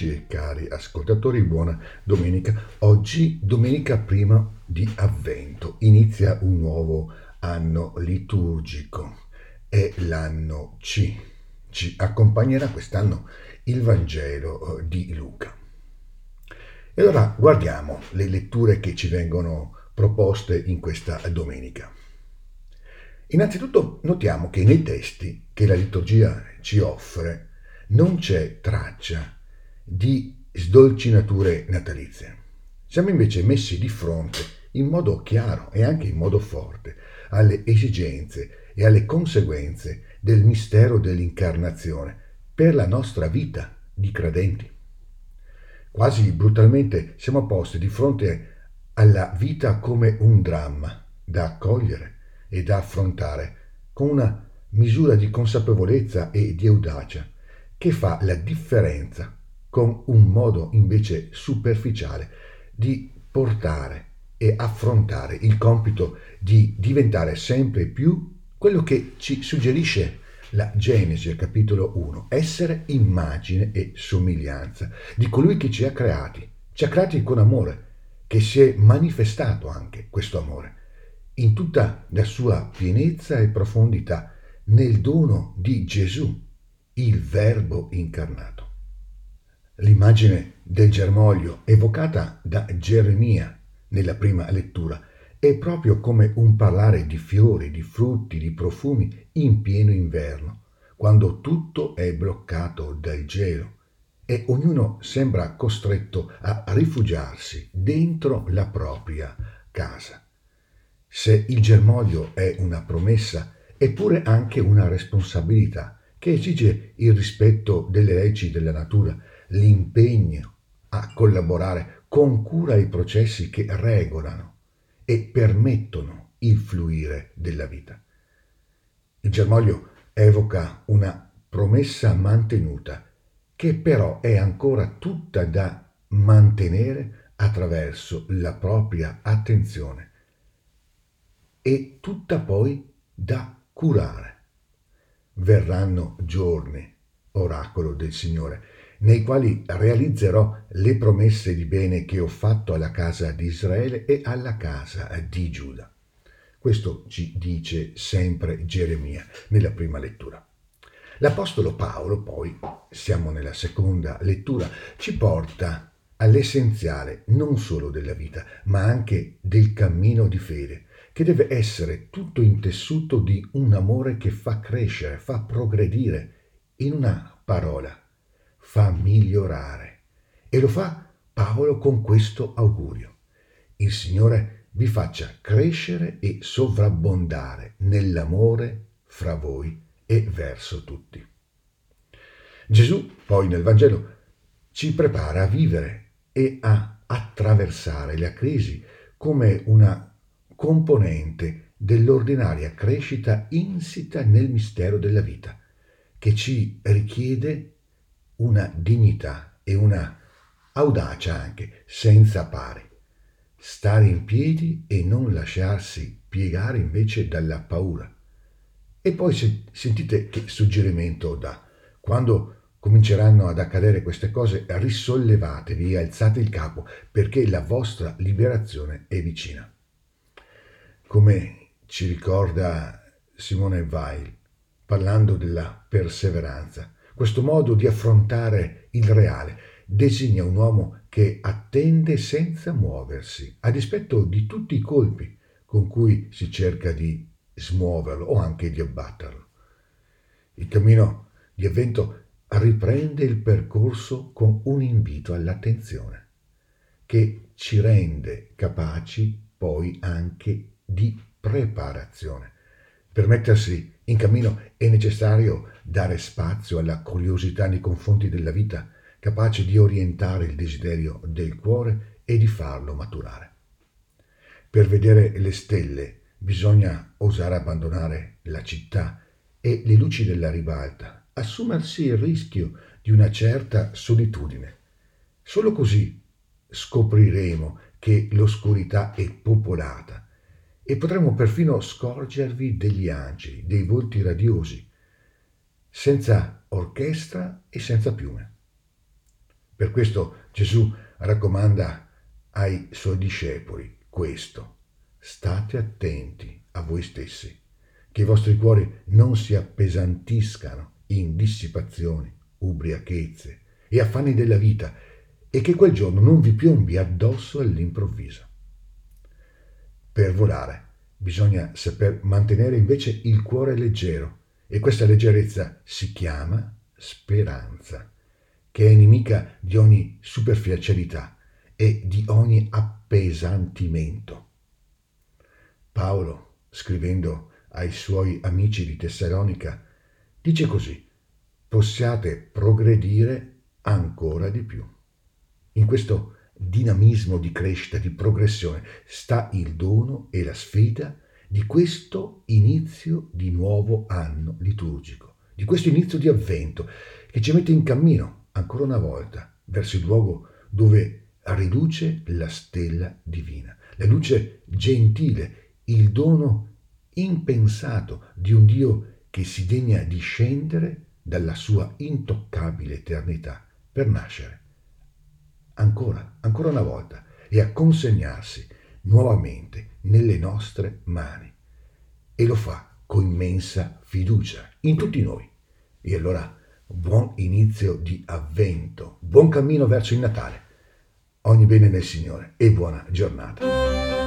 amici e cari ascoltatori, buona domenica. Oggi, domenica prima di Avvento, inizia un nuovo anno liturgico. È l'anno C. Ci accompagnerà quest'anno il Vangelo eh, di Luca. E allora guardiamo le letture che ci vengono proposte in questa domenica. Innanzitutto notiamo che nei testi che la liturgia ci offre non c'è traccia di sdolcinature natalizie. Siamo invece messi di fronte in modo chiaro e anche in modo forte alle esigenze e alle conseguenze del mistero dell'incarnazione per la nostra vita di credenti. Quasi brutalmente siamo posti di fronte alla vita come un dramma da accogliere e da affrontare con una misura di consapevolezza e di audacia che fa la differenza con un modo invece superficiale di portare e affrontare il compito di diventare sempre più quello che ci suggerisce la Genesi, capitolo 1, essere immagine e somiglianza di colui che ci ha creati, ci ha creati con amore, che si è manifestato anche questo amore in tutta la sua pienezza e profondità nel dono di Gesù il Verbo incarnato. L'immagine del germoglio evocata da Geremia nella prima lettura è proprio come un parlare di fiori, di frutti, di profumi in pieno inverno, quando tutto è bloccato dal gelo e ognuno sembra costretto a rifugiarsi dentro la propria casa. Se il germoglio è una promessa, è pure anche una responsabilità che esige il rispetto delle leggi della natura, l'impegno a collaborare con cura ai processi che regolano e permettono il fluire della vita. Il germoglio evoca una promessa mantenuta che però è ancora tutta da mantenere attraverso la propria attenzione e tutta poi da curare verranno giorni, oracolo del Signore, nei quali realizzerò le promesse di bene che ho fatto alla casa di Israele e alla casa di Giuda. Questo ci dice sempre Geremia nella prima lettura. L'Apostolo Paolo, poi, siamo nella seconda lettura, ci porta all'essenziale non solo della vita, ma anche del cammino di fede, che deve essere tutto intessuto di un amore che fa crescere, fa progredire, in una parola, fa migliorare. E lo fa Paolo con questo augurio. Il Signore vi faccia crescere e sovrabbondare nell'amore fra voi e verso tutti. Gesù poi nel Vangelo ci prepara a vivere e a attraversare la crisi come una componente dell'ordinaria crescita insita nel mistero della vita, che ci richiede una dignità e una audacia anche senza pari. Stare in piedi e non lasciarsi piegare invece dalla paura. E poi se, sentite che suggerimento dà. Quando cominceranno ad accadere queste cose, risollevatevi, alzate il capo, perché la vostra liberazione è vicina come ci ricorda Simone Weil, parlando della perseveranza. Questo modo di affrontare il reale designa un uomo che attende senza muoversi, a dispetto di tutti i colpi con cui si cerca di smuoverlo o anche di abbatterlo. Il cammino di avvento riprende il percorso con un invito all'attenzione, che ci rende capaci poi anche di preparazione. Per mettersi in cammino è necessario dare spazio alla curiosità nei confronti della vita, capace di orientare il desiderio del cuore e di farlo maturare. Per vedere le stelle bisogna osare abbandonare la città e le luci della ribalta, assumersi il rischio di una certa solitudine. Solo così scopriremo che l'oscurità è popolata e potremmo perfino scorgervi degli angeli, dei volti radiosi, senza orchestra e senza piume. Per questo Gesù raccomanda ai suoi discepoli questo. State attenti a voi stessi, che i vostri cuori non si appesantiscano in dissipazioni, ubriachezze e affanni della vita e che quel giorno non vi piombi addosso all'improvviso. Per volare bisogna saper mantenere invece il cuore leggero e questa leggerezza si chiama speranza, che è nemica di ogni superficialità e di ogni appesantimento. Paolo, scrivendo ai suoi amici di Tessalonica, dice così, possiate progredire ancora di più. In questo dinamismo di crescita, di progressione, sta il dono e la sfida di questo inizio di nuovo anno liturgico, di questo inizio di avvento che ci mette in cammino ancora una volta verso il luogo dove riluce la stella divina, la luce gentile, il dono impensato di un Dio che si degna di scendere dalla sua intoccabile eternità per nascere ancora, ancora una volta e a consegnarsi nuovamente nelle nostre mani. E lo fa con immensa fiducia in tutti noi. E allora buon inizio di avvento, buon cammino verso il Natale. Ogni bene nel Signore e buona giornata.